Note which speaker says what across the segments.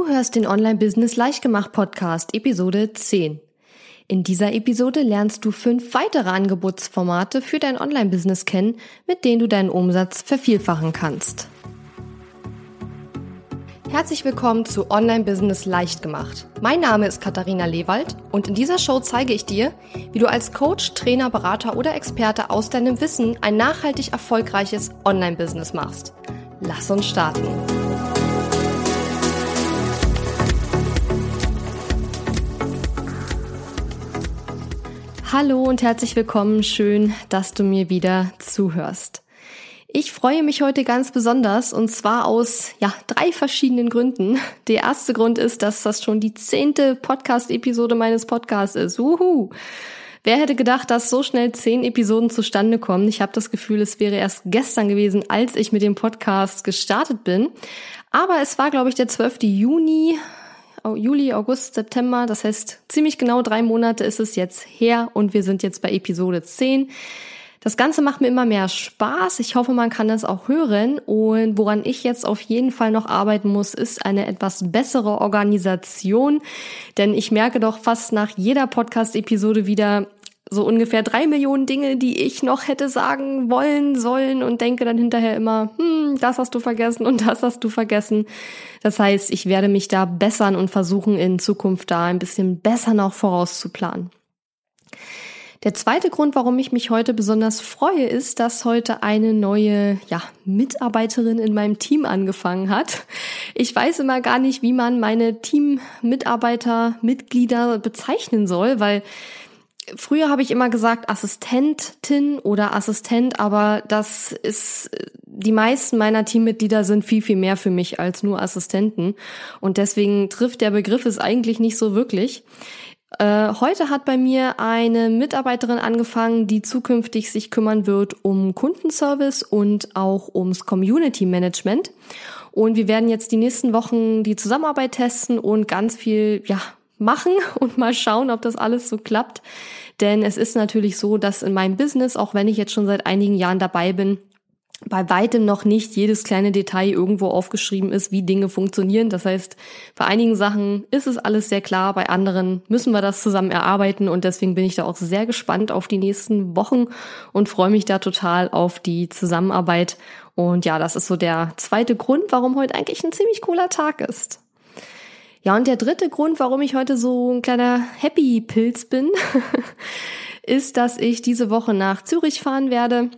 Speaker 1: Du hörst den Online-Business Leichtgemacht Podcast, Episode 10. In dieser Episode lernst du fünf weitere Angebotsformate für dein Online-Business kennen, mit denen du deinen Umsatz vervielfachen kannst. Herzlich willkommen zu Online-Business Leichtgemacht. Mein Name ist Katharina Lewald und in dieser Show zeige ich dir, wie du als Coach, Trainer, Berater oder Experte aus deinem Wissen ein nachhaltig erfolgreiches Online-Business machst. Lass uns starten. Hallo und herzlich willkommen. Schön, dass du mir wieder zuhörst. Ich freue mich heute ganz besonders und zwar aus ja drei verschiedenen Gründen. Der erste Grund ist, dass das schon die zehnte Podcast-Episode meines Podcasts ist. Uhu. Wer hätte gedacht, dass so schnell zehn Episoden zustande kommen? Ich habe das Gefühl, es wäre erst gestern gewesen, als ich mit dem Podcast gestartet bin. Aber es war, glaube ich, der 12. Juni Juli, August, September. Das heißt, ziemlich genau drei Monate ist es jetzt her und wir sind jetzt bei Episode 10. Das Ganze macht mir immer mehr Spaß. Ich hoffe, man kann das auch hören. Und woran ich jetzt auf jeden Fall noch arbeiten muss, ist eine etwas bessere Organisation. Denn ich merke doch fast nach jeder Podcast-Episode wieder, so ungefähr drei Millionen Dinge, die ich noch hätte sagen wollen, sollen und denke dann hinterher immer, hm, das hast du vergessen und das hast du vergessen. Das heißt, ich werde mich da bessern und versuchen in Zukunft da ein bisschen besser noch vorauszuplanen. Der zweite Grund, warum ich mich heute besonders freue, ist, dass heute eine neue ja, Mitarbeiterin in meinem Team angefangen hat. Ich weiß immer gar nicht, wie man meine Teammitarbeiter, Mitglieder bezeichnen soll, weil Früher habe ich immer gesagt Assistentin oder Assistent, aber das ist, die meisten meiner Teammitglieder sind viel, viel mehr für mich als nur Assistenten. Und deswegen trifft der Begriff es eigentlich nicht so wirklich. Äh, heute hat bei mir eine Mitarbeiterin angefangen, die zukünftig sich kümmern wird um Kundenservice und auch ums Community Management. Und wir werden jetzt die nächsten Wochen die Zusammenarbeit testen und ganz viel, ja, machen und mal schauen, ob das alles so klappt. Denn es ist natürlich so, dass in meinem Business, auch wenn ich jetzt schon seit einigen Jahren dabei bin, bei weitem noch nicht jedes kleine Detail irgendwo aufgeschrieben ist, wie Dinge funktionieren. Das heißt, bei einigen Sachen ist es alles sehr klar, bei anderen müssen wir das zusammen erarbeiten und deswegen bin ich da auch sehr gespannt auf die nächsten Wochen und freue mich da total auf die Zusammenarbeit. Und ja, das ist so der zweite Grund, warum heute eigentlich ein ziemlich cooler Tag ist. Ja, und der dritte Grund, warum ich heute so ein kleiner Happy-Pilz bin, ist, dass ich diese Woche nach Zürich fahren werde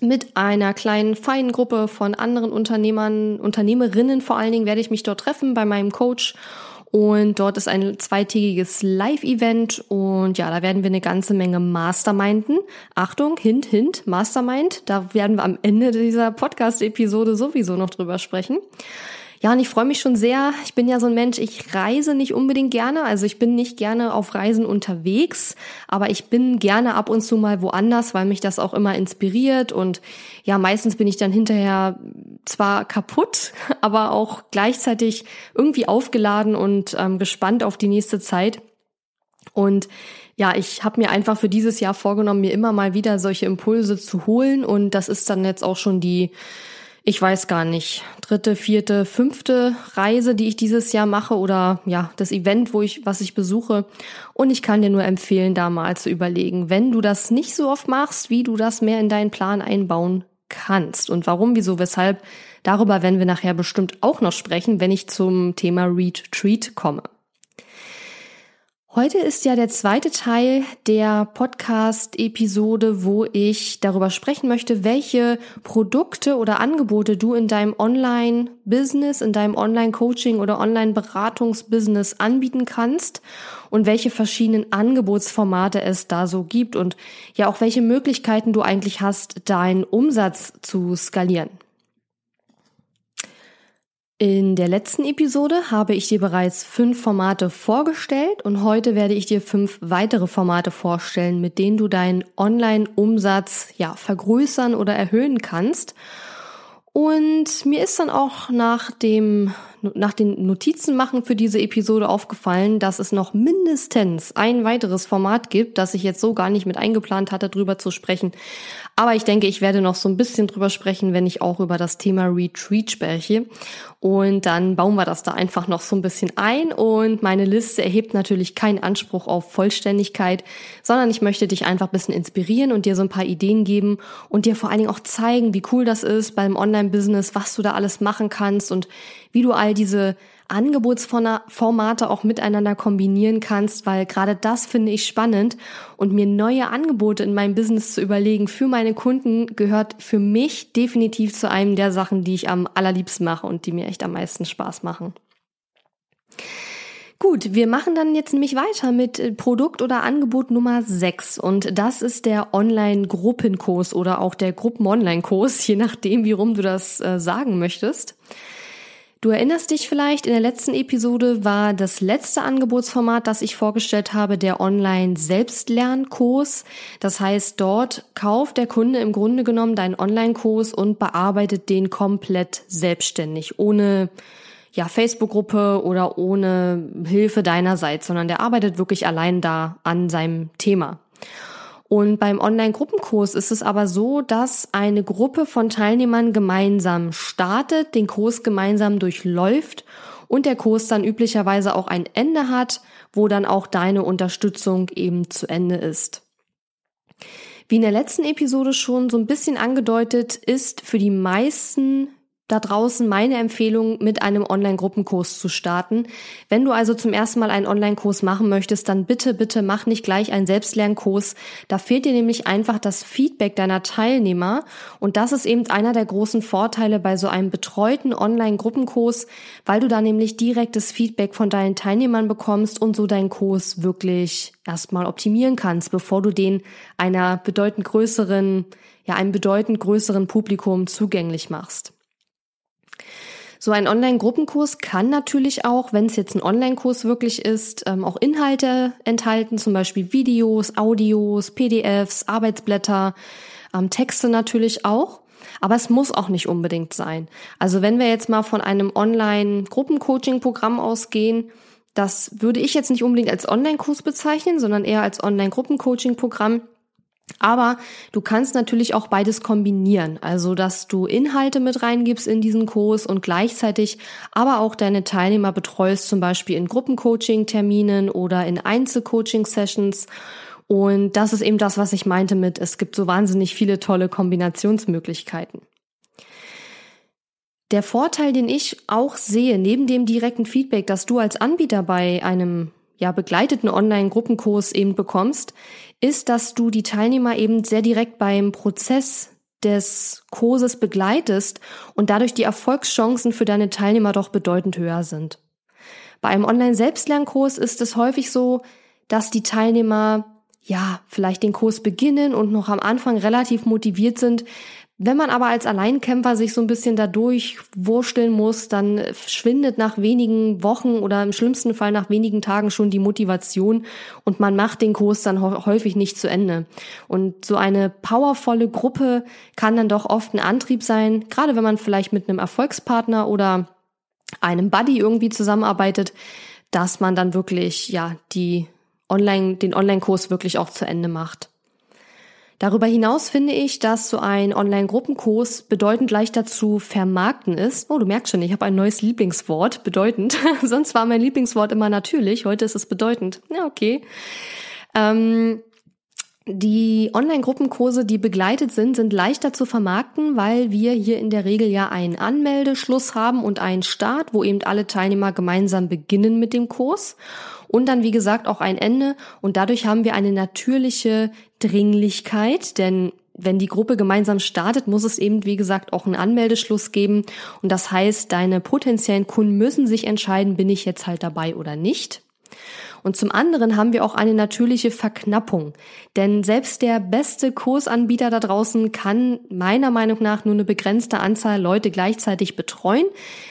Speaker 1: mit einer kleinen feinen Gruppe von anderen Unternehmern, Unternehmerinnen vor allen Dingen werde ich mich dort treffen bei meinem Coach und dort ist ein zweitägiges Live-Event und ja, da werden wir eine ganze Menge Masterminden. Achtung, hint, hint, Mastermind. Da werden wir am Ende dieser Podcast-Episode sowieso noch drüber sprechen. Ja, und ich freue mich schon sehr. Ich bin ja so ein Mensch, ich reise nicht unbedingt gerne. Also ich bin nicht gerne auf Reisen unterwegs, aber ich bin gerne ab und zu mal woanders, weil mich das auch immer inspiriert. Und ja, meistens bin ich dann hinterher zwar kaputt, aber auch gleichzeitig irgendwie aufgeladen und ähm, gespannt auf die nächste Zeit. Und ja, ich habe mir einfach für dieses Jahr vorgenommen, mir immer mal wieder solche Impulse zu holen. Und das ist dann jetzt auch schon die ich weiß gar nicht, dritte, vierte, fünfte Reise, die ich dieses Jahr mache oder ja, das Event, wo ich, was ich besuche. Und ich kann dir nur empfehlen, da mal zu überlegen, wenn du das nicht so oft machst, wie du das mehr in deinen Plan einbauen kannst. Und warum, wieso, weshalb, darüber werden wir nachher bestimmt auch noch sprechen, wenn ich zum Thema Retreat komme. Heute ist ja der zweite Teil der Podcast-Episode, wo ich darüber sprechen möchte, welche Produkte oder Angebote du in deinem Online-Business, in deinem Online-Coaching oder Online-Beratungsbusiness anbieten kannst und welche verschiedenen Angebotsformate es da so gibt und ja auch welche Möglichkeiten du eigentlich hast, deinen Umsatz zu skalieren. In der letzten Episode habe ich dir bereits fünf Formate vorgestellt und heute werde ich dir fünf weitere Formate vorstellen, mit denen du deinen Online-Umsatz ja vergrößern oder erhöhen kannst. Und mir ist dann auch nach dem nach den Notizen machen für diese Episode aufgefallen, dass es noch mindestens ein weiteres Format gibt, das ich jetzt so gar nicht mit eingeplant hatte, drüber zu sprechen. Aber ich denke, ich werde noch so ein bisschen drüber sprechen, wenn ich auch über das Thema Retreat spreche. Und dann bauen wir das da einfach noch so ein bisschen ein. Und meine Liste erhebt natürlich keinen Anspruch auf Vollständigkeit, sondern ich möchte dich einfach ein bisschen inspirieren und dir so ein paar Ideen geben und dir vor allen Dingen auch zeigen, wie cool das ist beim Online-Business, was du da alles machen kannst und wie du all diese Angebotsformate auch miteinander kombinieren kannst, weil gerade das finde ich spannend und mir neue Angebote in meinem Business zu überlegen für meine Kunden gehört für mich definitiv zu einem der Sachen, die ich am allerliebsten mache und die mir echt am meisten Spaß machen. Gut, wir machen dann jetzt nämlich weiter mit äh, Produkt oder Angebot Nummer 6 und das ist der Online-Gruppenkurs oder auch der Gruppen-Online-Kurs, je nachdem, wie rum du das äh, sagen möchtest. Du erinnerst dich vielleicht, in der letzten Episode war das letzte Angebotsformat, das ich vorgestellt habe, der Online-Selbstlernkurs. Das heißt, dort kauft der Kunde im Grunde genommen deinen Online-Kurs und bearbeitet den komplett selbstständig, ohne ja, Facebook-Gruppe oder ohne Hilfe deinerseits, sondern der arbeitet wirklich allein da an seinem Thema. Und beim Online-Gruppenkurs ist es aber so, dass eine Gruppe von Teilnehmern gemeinsam startet, den Kurs gemeinsam durchläuft und der Kurs dann üblicherweise auch ein Ende hat, wo dann auch deine Unterstützung eben zu Ende ist. Wie in der letzten Episode schon so ein bisschen angedeutet, ist für die meisten da draußen meine Empfehlung, mit einem Online-Gruppenkurs zu starten. Wenn du also zum ersten Mal einen Online-Kurs machen möchtest, dann bitte, bitte mach nicht gleich einen Selbstlernkurs. Da fehlt dir nämlich einfach das Feedback deiner Teilnehmer. Und das ist eben einer der großen Vorteile bei so einem betreuten Online-Gruppenkurs, weil du da nämlich direktes Feedback von deinen Teilnehmern bekommst und so deinen Kurs wirklich erstmal optimieren kannst, bevor du den einer bedeutend größeren, ja, einem bedeutend größeren Publikum zugänglich machst. So ein Online-Gruppenkurs kann natürlich auch, wenn es jetzt ein Online-Kurs wirklich ist, ähm, auch Inhalte enthalten, zum Beispiel Videos, Audios, PDFs, Arbeitsblätter, ähm, Texte natürlich auch. Aber es muss auch nicht unbedingt sein. Also wenn wir jetzt mal von einem Online-Gruppencoaching-Programm ausgehen, das würde ich jetzt nicht unbedingt als Online-Kurs bezeichnen, sondern eher als Online-Gruppencoaching-Programm. Aber du kannst natürlich auch beides kombinieren, also dass du Inhalte mit reingibst in diesen Kurs und gleichzeitig aber auch deine Teilnehmer betreust, zum Beispiel in Gruppencoaching-Terminen oder in Einzelcoaching-Sessions. Und das ist eben das, was ich meinte mit, es gibt so wahnsinnig viele tolle Kombinationsmöglichkeiten. Der Vorteil, den ich auch sehe, neben dem direkten Feedback, das du als Anbieter bei einem ja, begleiteten Online-Gruppenkurs eben bekommst, ist, dass du die Teilnehmer eben sehr direkt beim Prozess des Kurses begleitest und dadurch die Erfolgschancen für deine Teilnehmer doch bedeutend höher sind. Bei einem Online-Selbstlernkurs ist es häufig so, dass die Teilnehmer ja, vielleicht den Kurs beginnen und noch am Anfang relativ motiviert sind, wenn man aber als Alleinkämpfer sich so ein bisschen dadurch wursteln muss, dann schwindet nach wenigen Wochen oder im schlimmsten Fall nach wenigen Tagen schon die Motivation und man macht den Kurs dann häufig nicht zu Ende. Und so eine powervolle Gruppe kann dann doch oft ein Antrieb sein, gerade wenn man vielleicht mit einem Erfolgspartner oder einem Buddy irgendwie zusammenarbeitet, dass man dann wirklich, ja, die Online, den Online-Kurs wirklich auch zu Ende macht. Darüber hinaus finde ich, dass so ein Online-Gruppenkurs bedeutend leichter zu vermarkten ist. Oh, du merkst schon, ich habe ein neues Lieblingswort, bedeutend. Sonst war mein Lieblingswort immer natürlich, heute ist es bedeutend. Ja, okay. Ähm, die Online-Gruppenkurse, die begleitet sind, sind leichter zu vermarkten, weil wir hier in der Regel ja einen Anmeldeschluss haben und einen Start, wo eben alle Teilnehmer gemeinsam beginnen mit dem Kurs und dann, wie gesagt, auch ein Ende. Und dadurch haben wir eine natürliche Dringlichkeit, denn wenn die Gruppe gemeinsam startet, muss es eben, wie gesagt, auch einen Anmeldeschluss geben. Und das heißt, deine potenziellen Kunden müssen sich entscheiden, bin ich jetzt halt dabei oder nicht. Und zum anderen haben wir auch eine natürliche Verknappung. Denn selbst der beste Kursanbieter da draußen kann meiner Meinung nach nur eine begrenzte Anzahl Leute gleichzeitig betreuen.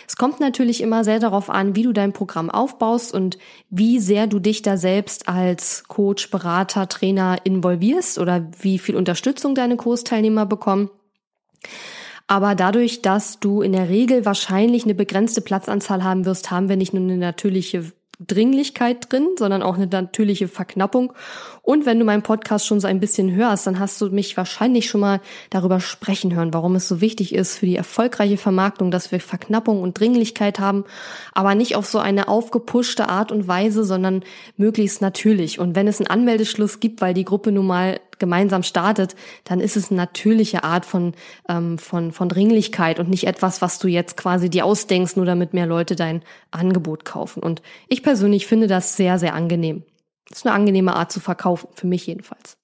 Speaker 1: Es kommt natürlich immer sehr darauf an, wie du dein Programm aufbaust und wie sehr du dich da selbst als Coach, Berater, Trainer involvierst oder wie viel Unterstützung deine Kursteilnehmer bekommen. Aber dadurch, dass du in der Regel wahrscheinlich eine begrenzte Platzanzahl haben wirst, haben wir nicht nur eine natürliche Dringlichkeit drin, sondern auch eine natürliche Verknappung. Und wenn du meinen Podcast schon so ein bisschen hörst, dann hast du mich wahrscheinlich schon mal darüber sprechen hören, warum es so wichtig ist für die erfolgreiche Vermarktung, dass wir Verknappung und Dringlichkeit haben, aber nicht auf so eine aufgepuschte Art und Weise, sondern möglichst natürlich. Und wenn es einen Anmeldeschluss gibt, weil die Gruppe nun mal gemeinsam startet, dann ist es eine natürliche Art von, ähm, von, von Dringlichkeit und nicht etwas, was du jetzt quasi dir ausdenkst, nur damit mehr Leute dein Angebot kaufen. Und ich persönlich finde das sehr, sehr angenehm. Das ist eine angenehme Art zu verkaufen, für mich jedenfalls.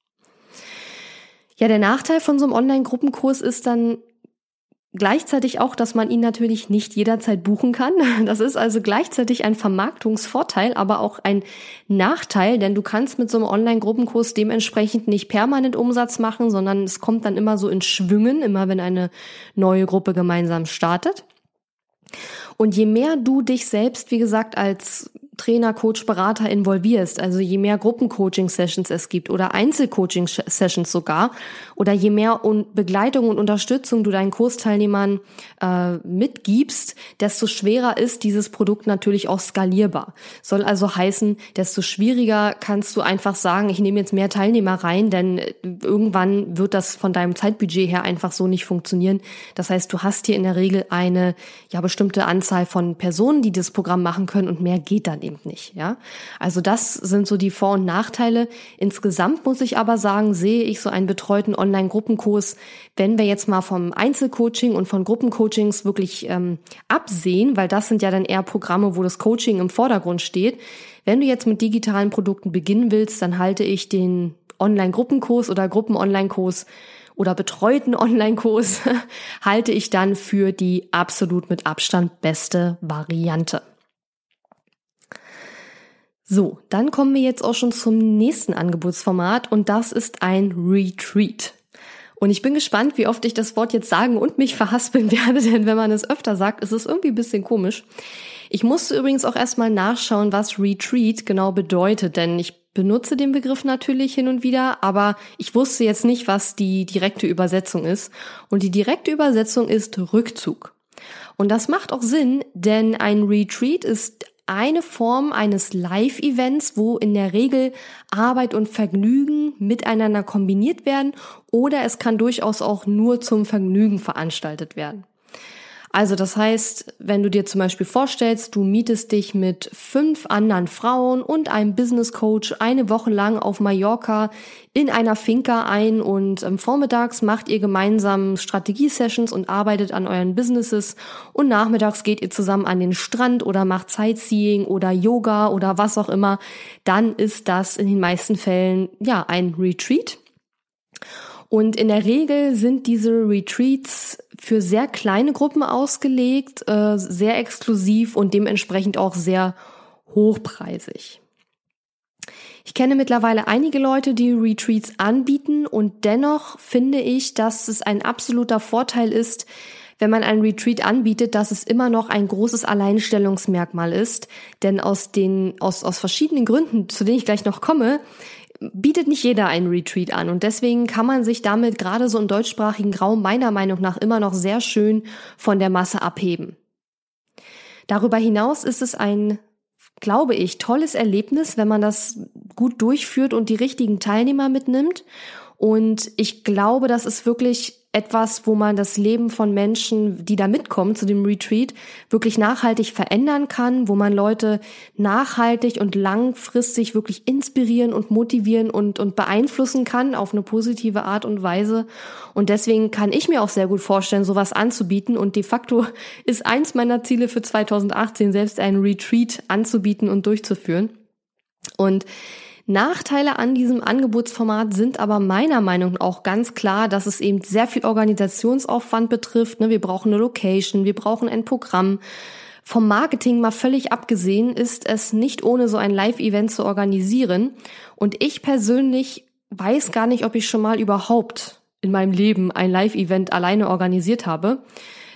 Speaker 1: Ja, der Nachteil von so einem Online-Gruppenkurs ist dann Gleichzeitig auch, dass man ihn natürlich nicht jederzeit buchen kann. Das ist also gleichzeitig ein Vermarktungsvorteil, aber auch ein Nachteil, denn du kannst mit so einem Online-Gruppenkurs dementsprechend nicht permanent Umsatz machen, sondern es kommt dann immer so in Schwüngen, immer wenn eine neue Gruppe gemeinsam startet. Und je mehr du dich selbst, wie gesagt, als Trainer, Coach, Berater involvierst, also je mehr Gruppencoaching-Sessions es gibt oder Einzelcoaching-Sessions sogar, oder je mehr Begleitung und Unterstützung du deinen Kursteilnehmern äh, mitgibst, desto schwerer ist dieses Produkt natürlich auch skalierbar. Soll also heißen, desto schwieriger kannst du einfach sagen, ich nehme jetzt mehr Teilnehmer rein, denn irgendwann wird das von deinem Zeitbudget her einfach so nicht funktionieren. Das heißt, du hast hier in der Regel eine ja bestimmte Anzahl von Personen, die das Programm machen können und mehr geht dann eben nicht, ja. Also das sind so die Vor- und Nachteile. Insgesamt muss ich aber sagen, sehe ich so einen betreuten Online-Gruppenkurs, wenn wir jetzt mal vom Einzelcoaching und von Gruppencoachings wirklich ähm, absehen, weil das sind ja dann eher Programme, wo das Coaching im Vordergrund steht. Wenn du jetzt mit digitalen Produkten beginnen willst, dann halte ich den Online-Gruppenkurs oder Gruppen-Online-Kurs oder betreuten Online-Kurs halte ich dann für die absolut mit Abstand beste Variante. So, dann kommen wir jetzt auch schon zum nächsten Angebotsformat und das ist ein Retreat. Und ich bin gespannt, wie oft ich das Wort jetzt sagen und mich verhaspeln werde, denn wenn man es öfter sagt, ist es irgendwie ein bisschen komisch. Ich musste übrigens auch erstmal nachschauen, was Retreat genau bedeutet, denn ich benutze den Begriff natürlich hin und wieder, aber ich wusste jetzt nicht, was die direkte Übersetzung ist. Und die direkte Übersetzung ist Rückzug. Und das macht auch Sinn, denn ein Retreat ist eine Form eines Live-Events, wo in der Regel Arbeit und Vergnügen miteinander kombiniert werden oder es kann durchaus auch nur zum Vergnügen veranstaltet werden. Also das heißt, wenn du dir zum Beispiel vorstellst, du mietest dich mit fünf anderen Frauen und einem Business Coach eine Woche lang auf Mallorca in einer Finca ein und ähm, vormittags macht ihr gemeinsam Strategie-Sessions und arbeitet an euren Businesses und nachmittags geht ihr zusammen an den Strand oder macht Sightseeing oder Yoga oder was auch immer, dann ist das in den meisten Fällen ja ein Retreat. Und in der Regel sind diese Retreats für sehr kleine Gruppen ausgelegt, äh, sehr exklusiv und dementsprechend auch sehr hochpreisig. Ich kenne mittlerweile einige Leute, die Retreats anbieten und dennoch finde ich, dass es ein absoluter Vorteil ist, wenn man einen Retreat anbietet, dass es immer noch ein großes Alleinstellungsmerkmal ist. Denn aus den, aus, aus verschiedenen Gründen, zu denen ich gleich noch komme, bietet nicht jeder einen Retreat an und deswegen kann man sich damit gerade so im deutschsprachigen Raum meiner Meinung nach immer noch sehr schön von der Masse abheben. Darüber hinaus ist es ein, glaube ich, tolles Erlebnis, wenn man das gut durchführt und die richtigen Teilnehmer mitnimmt. Und ich glaube, das ist wirklich etwas, wo man das Leben von Menschen, die da mitkommen zu dem Retreat, wirklich nachhaltig verändern kann, wo man Leute nachhaltig und langfristig wirklich inspirieren und motivieren und, und beeinflussen kann auf eine positive Art und Weise. Und deswegen kann ich mir auch sehr gut vorstellen, sowas anzubieten. Und de facto ist eins meiner Ziele für 2018, selbst einen Retreat anzubieten und durchzuführen. Und Nachteile an diesem Angebotsformat sind aber meiner Meinung nach auch ganz klar, dass es eben sehr viel Organisationsaufwand betrifft. Ne? Wir brauchen eine Location, wir brauchen ein Programm. Vom Marketing mal völlig abgesehen ist es nicht ohne so ein Live-Event zu organisieren. Und ich persönlich weiß gar nicht, ob ich schon mal überhaupt in meinem Leben ein Live-Event alleine organisiert habe.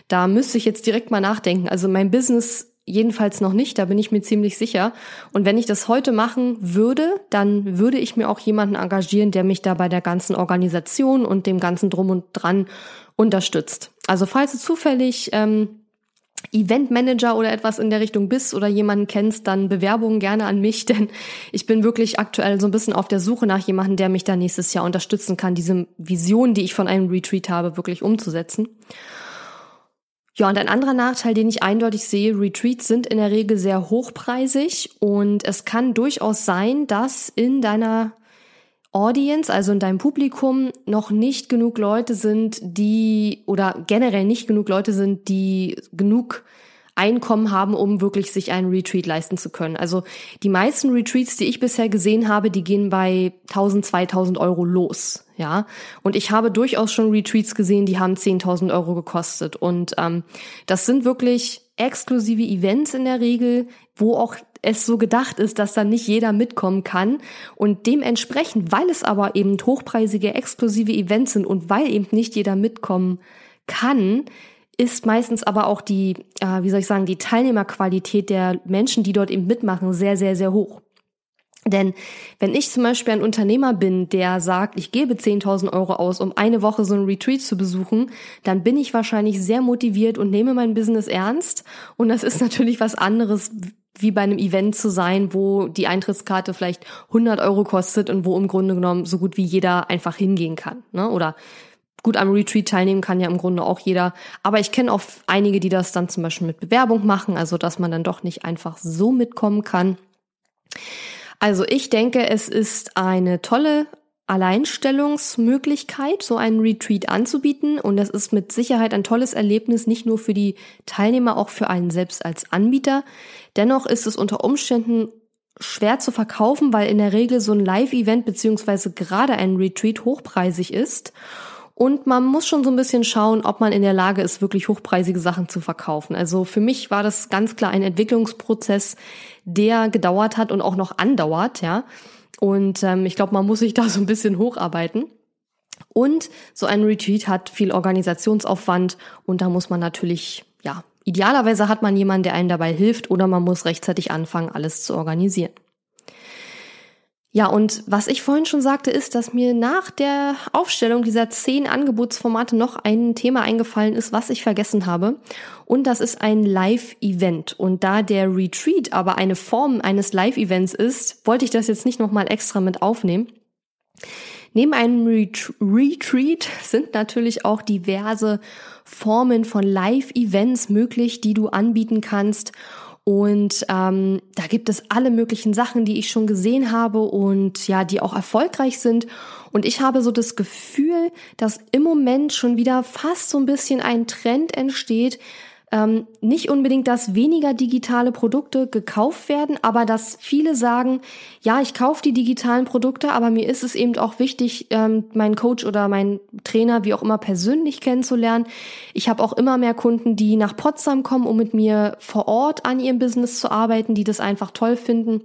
Speaker 1: Da müsste ich jetzt direkt mal nachdenken. Also mein Business jedenfalls noch nicht, da bin ich mir ziemlich sicher. Und wenn ich das heute machen würde, dann würde ich mir auch jemanden engagieren, der mich da bei der ganzen Organisation und dem ganzen Drum und Dran unterstützt. Also falls du zufällig ähm, Eventmanager oder etwas in der Richtung bist oder jemanden kennst, dann Bewerbungen gerne an mich, denn ich bin wirklich aktuell so ein bisschen auf der Suche nach jemandem, der mich da nächstes Jahr unterstützen kann, diese Vision, die ich von einem Retreat habe, wirklich umzusetzen. Ja, und ein anderer Nachteil, den ich eindeutig sehe, Retreats sind in der Regel sehr hochpreisig und es kann durchaus sein, dass in deiner Audience, also in deinem Publikum, noch nicht genug Leute sind, die oder generell nicht genug Leute sind, die genug Einkommen haben, um wirklich sich einen Retreat leisten zu können. Also die meisten Retreats, die ich bisher gesehen habe, die gehen bei 1000, 2000 Euro los. Ja, und ich habe durchaus schon Retreats gesehen, die haben 10.000 Euro gekostet. Und ähm, das sind wirklich exklusive Events in der Regel, wo auch es so gedacht ist, dass dann nicht jeder mitkommen kann. Und dementsprechend, weil es aber eben hochpreisige, exklusive Events sind und weil eben nicht jeder mitkommen kann, ist meistens aber auch die, äh, wie soll ich sagen, die Teilnehmerqualität der Menschen, die dort eben mitmachen, sehr, sehr, sehr hoch. Denn wenn ich zum Beispiel ein Unternehmer bin, der sagt, ich gebe 10.000 Euro aus, um eine Woche so ein Retreat zu besuchen, dann bin ich wahrscheinlich sehr motiviert und nehme mein Business ernst. Und das ist natürlich was anderes, wie bei einem Event zu sein, wo die Eintrittskarte vielleicht 100 Euro kostet und wo im Grunde genommen so gut wie jeder einfach hingehen kann. Ne? Oder gut am Retreat teilnehmen kann ja im Grunde auch jeder. Aber ich kenne auch einige, die das dann zum Beispiel mit Bewerbung machen, also dass man dann doch nicht einfach so mitkommen kann. Also ich denke, es ist eine tolle Alleinstellungsmöglichkeit, so einen Retreat anzubieten. Und das ist mit Sicherheit ein tolles Erlebnis, nicht nur für die Teilnehmer, auch für einen selbst als Anbieter. Dennoch ist es unter Umständen schwer zu verkaufen, weil in der Regel so ein Live-Event beziehungsweise gerade ein Retreat hochpreisig ist. Und man muss schon so ein bisschen schauen, ob man in der Lage ist, wirklich hochpreisige Sachen zu verkaufen. Also für mich war das ganz klar ein Entwicklungsprozess, der gedauert hat und auch noch andauert, ja. Und ähm, ich glaube, man muss sich da so ein bisschen hocharbeiten. Und so ein Retreat hat viel Organisationsaufwand und da muss man natürlich, ja, idealerweise hat man jemanden, der einem dabei hilft oder man muss rechtzeitig anfangen, alles zu organisieren. Ja, und was ich vorhin schon sagte, ist, dass mir nach der Aufstellung dieser zehn Angebotsformate noch ein Thema eingefallen ist, was ich vergessen habe. Und das ist ein Live-Event. Und da der Retreat aber eine Form eines Live-Events ist, wollte ich das jetzt nicht nochmal extra mit aufnehmen. Neben einem Retreat sind natürlich auch diverse Formen von Live-Events möglich, die du anbieten kannst. Und ähm, da gibt es alle möglichen Sachen, die ich schon gesehen habe und ja, die auch erfolgreich sind. Und ich habe so das Gefühl, dass im Moment schon wieder fast so ein bisschen ein Trend entsteht, ähm, nicht unbedingt, dass weniger digitale Produkte gekauft werden, aber dass viele sagen, ja, ich kaufe die digitalen Produkte, aber mir ist es eben auch wichtig, ähm, meinen Coach oder meinen Trainer, wie auch immer, persönlich kennenzulernen. Ich habe auch immer mehr Kunden, die nach Potsdam kommen, um mit mir vor Ort an ihrem Business zu arbeiten, die das einfach toll finden.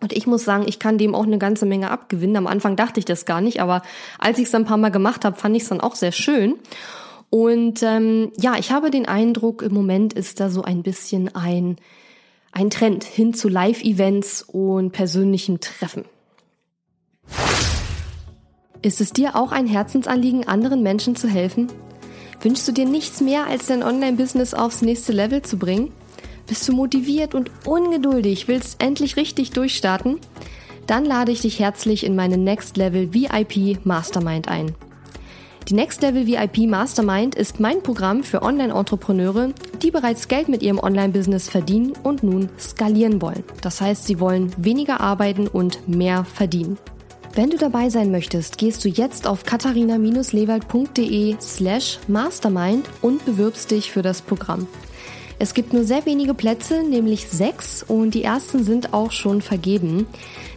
Speaker 1: Und ich muss sagen, ich kann dem auch eine ganze Menge abgewinnen. Am Anfang dachte ich das gar nicht, aber als ich es ein paar Mal gemacht habe, fand ich es dann auch sehr schön. Und ähm, ja, ich habe den Eindruck, im Moment ist da so ein bisschen ein, ein Trend hin zu Live-Events und persönlichen Treffen. Ist es dir auch ein Herzensanliegen, anderen Menschen zu helfen? Wünschst du dir nichts mehr, als dein Online-Business aufs nächste Level zu bringen? Bist du motiviert und ungeduldig, willst endlich richtig durchstarten? Dann lade ich dich herzlich in meine Next Level VIP Mastermind ein. Die Next Level VIP Mastermind ist mein Programm für Online-Entrepreneure, die bereits Geld mit ihrem Online-Business verdienen und nun skalieren wollen. Das heißt, sie wollen weniger arbeiten und mehr verdienen. Wenn du dabei sein möchtest, gehst du jetzt auf katharina-lewald.de slash mastermind und bewirbst dich für das Programm. Es gibt nur sehr wenige Plätze, nämlich sechs, und die ersten sind auch schon vergeben.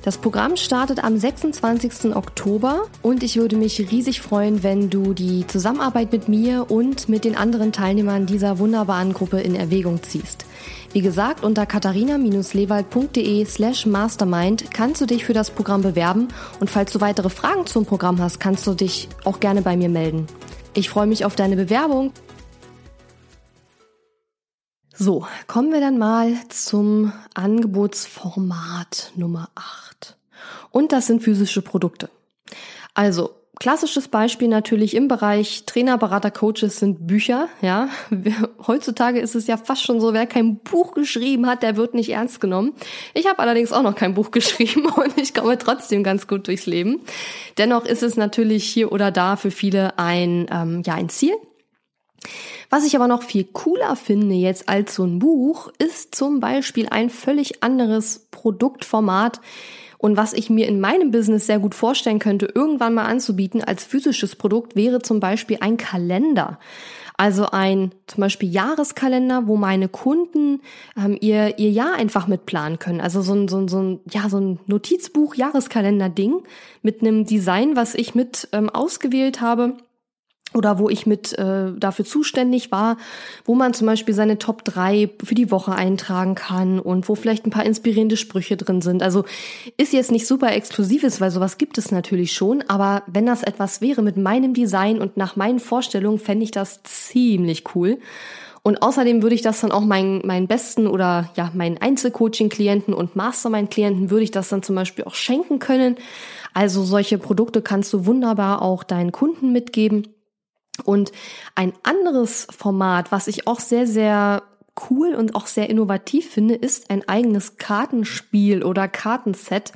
Speaker 1: Das Programm startet am 26. Oktober und ich würde mich riesig freuen, wenn du die Zusammenarbeit mit mir und mit den anderen Teilnehmern dieser wunderbaren Gruppe in Erwägung ziehst. Wie gesagt, unter katharina-lewald.de slash mastermind kannst du dich für das Programm bewerben und falls du weitere Fragen zum Programm hast, kannst du dich auch gerne bei mir melden. Ich freue mich auf deine Bewerbung. So, kommen wir dann mal zum Angebotsformat Nummer 8. Und das sind physische Produkte. Also, klassisches Beispiel natürlich im Bereich Trainer, Berater, Coaches sind Bücher, ja. Heutzutage ist es ja fast schon so, wer kein Buch geschrieben hat, der wird nicht ernst genommen. Ich habe allerdings auch noch kein Buch geschrieben und ich komme trotzdem ganz gut durchs Leben. Dennoch ist es natürlich hier oder da für viele ein, ähm, ja, ein Ziel was ich aber noch viel cooler finde jetzt als so ein Buch, ist zum Beispiel ein völlig anderes Produktformat und was ich mir in meinem Business sehr gut vorstellen könnte, irgendwann mal anzubieten als physisches Produkt, wäre zum Beispiel ein Kalender. Also ein zum Beispiel Jahreskalender, wo meine Kunden ähm, ihr, ihr Jahr einfach mitplanen können. Also so ein, so ein, so ein, ja, so ein Notizbuch, Jahreskalender-Ding mit einem Design, was ich mit ähm, ausgewählt habe oder wo ich mit äh, dafür zuständig war, wo man zum Beispiel seine Top 3 für die Woche eintragen kann und wo vielleicht ein paar inspirierende Sprüche drin sind. Also ist jetzt nicht super exklusives, weil sowas gibt es natürlich schon, aber wenn das etwas wäre mit meinem Design und nach meinen Vorstellungen, fände ich das ziemlich cool. Und außerdem würde ich das dann auch meinen, meinen besten oder ja, meinen Einzelcoaching-Klienten und Mastermind-Klienten würde ich das dann zum Beispiel auch schenken können. Also solche Produkte kannst du wunderbar auch deinen Kunden mitgeben. Und ein anderes Format, was ich auch sehr, sehr cool und auch sehr innovativ finde, ist ein eigenes Kartenspiel oder Kartenset.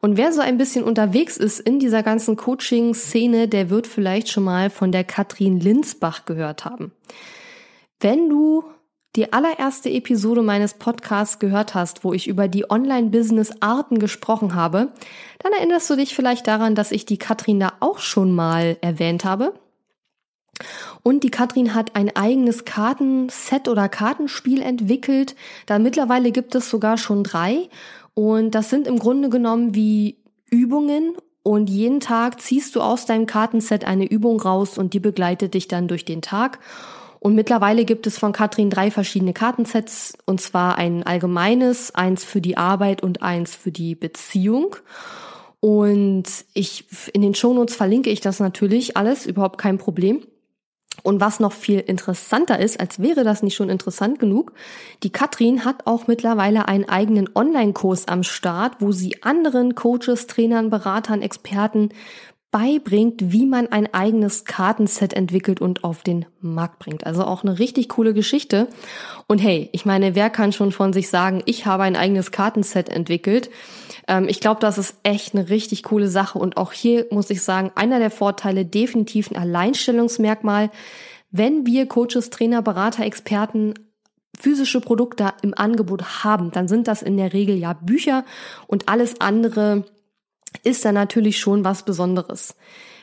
Speaker 1: Und wer so ein bisschen unterwegs ist in dieser ganzen Coaching-Szene, der wird vielleicht schon mal von der Katrin Linsbach gehört haben. Wenn du die allererste Episode meines Podcasts gehört hast, wo ich über die Online-Business-Arten gesprochen habe, dann erinnerst du dich vielleicht daran, dass ich die Katrin da auch schon mal erwähnt habe. Und die Katrin hat ein eigenes Kartenset oder Kartenspiel entwickelt. Da mittlerweile gibt es sogar schon drei. Und das sind im Grunde genommen wie Übungen. Und jeden Tag ziehst du aus deinem Kartenset eine Übung raus und die begleitet dich dann durch den Tag. Und mittlerweile gibt es von Katrin drei verschiedene Kartensets. Und zwar ein allgemeines, eins für die Arbeit und eins für die Beziehung. Und ich, in den Shownotes verlinke ich das natürlich alles, überhaupt kein Problem. Und was noch viel interessanter ist, als wäre das nicht schon interessant genug, die Katrin hat auch mittlerweile einen eigenen Online-Kurs am Start, wo sie anderen Coaches, Trainern, Beratern, Experten beibringt, wie man ein eigenes Kartenset entwickelt und auf den Markt bringt. Also auch eine richtig coole Geschichte. Und hey, ich meine, wer kann schon von sich sagen, ich habe ein eigenes Kartenset entwickelt? Ähm, ich glaube, das ist echt eine richtig coole Sache. Und auch hier muss ich sagen, einer der Vorteile definitiv ein Alleinstellungsmerkmal. Wenn wir Coaches, Trainer, Berater, Experten physische Produkte im Angebot haben, dann sind das in der Regel ja Bücher und alles andere ist da natürlich schon was Besonderes.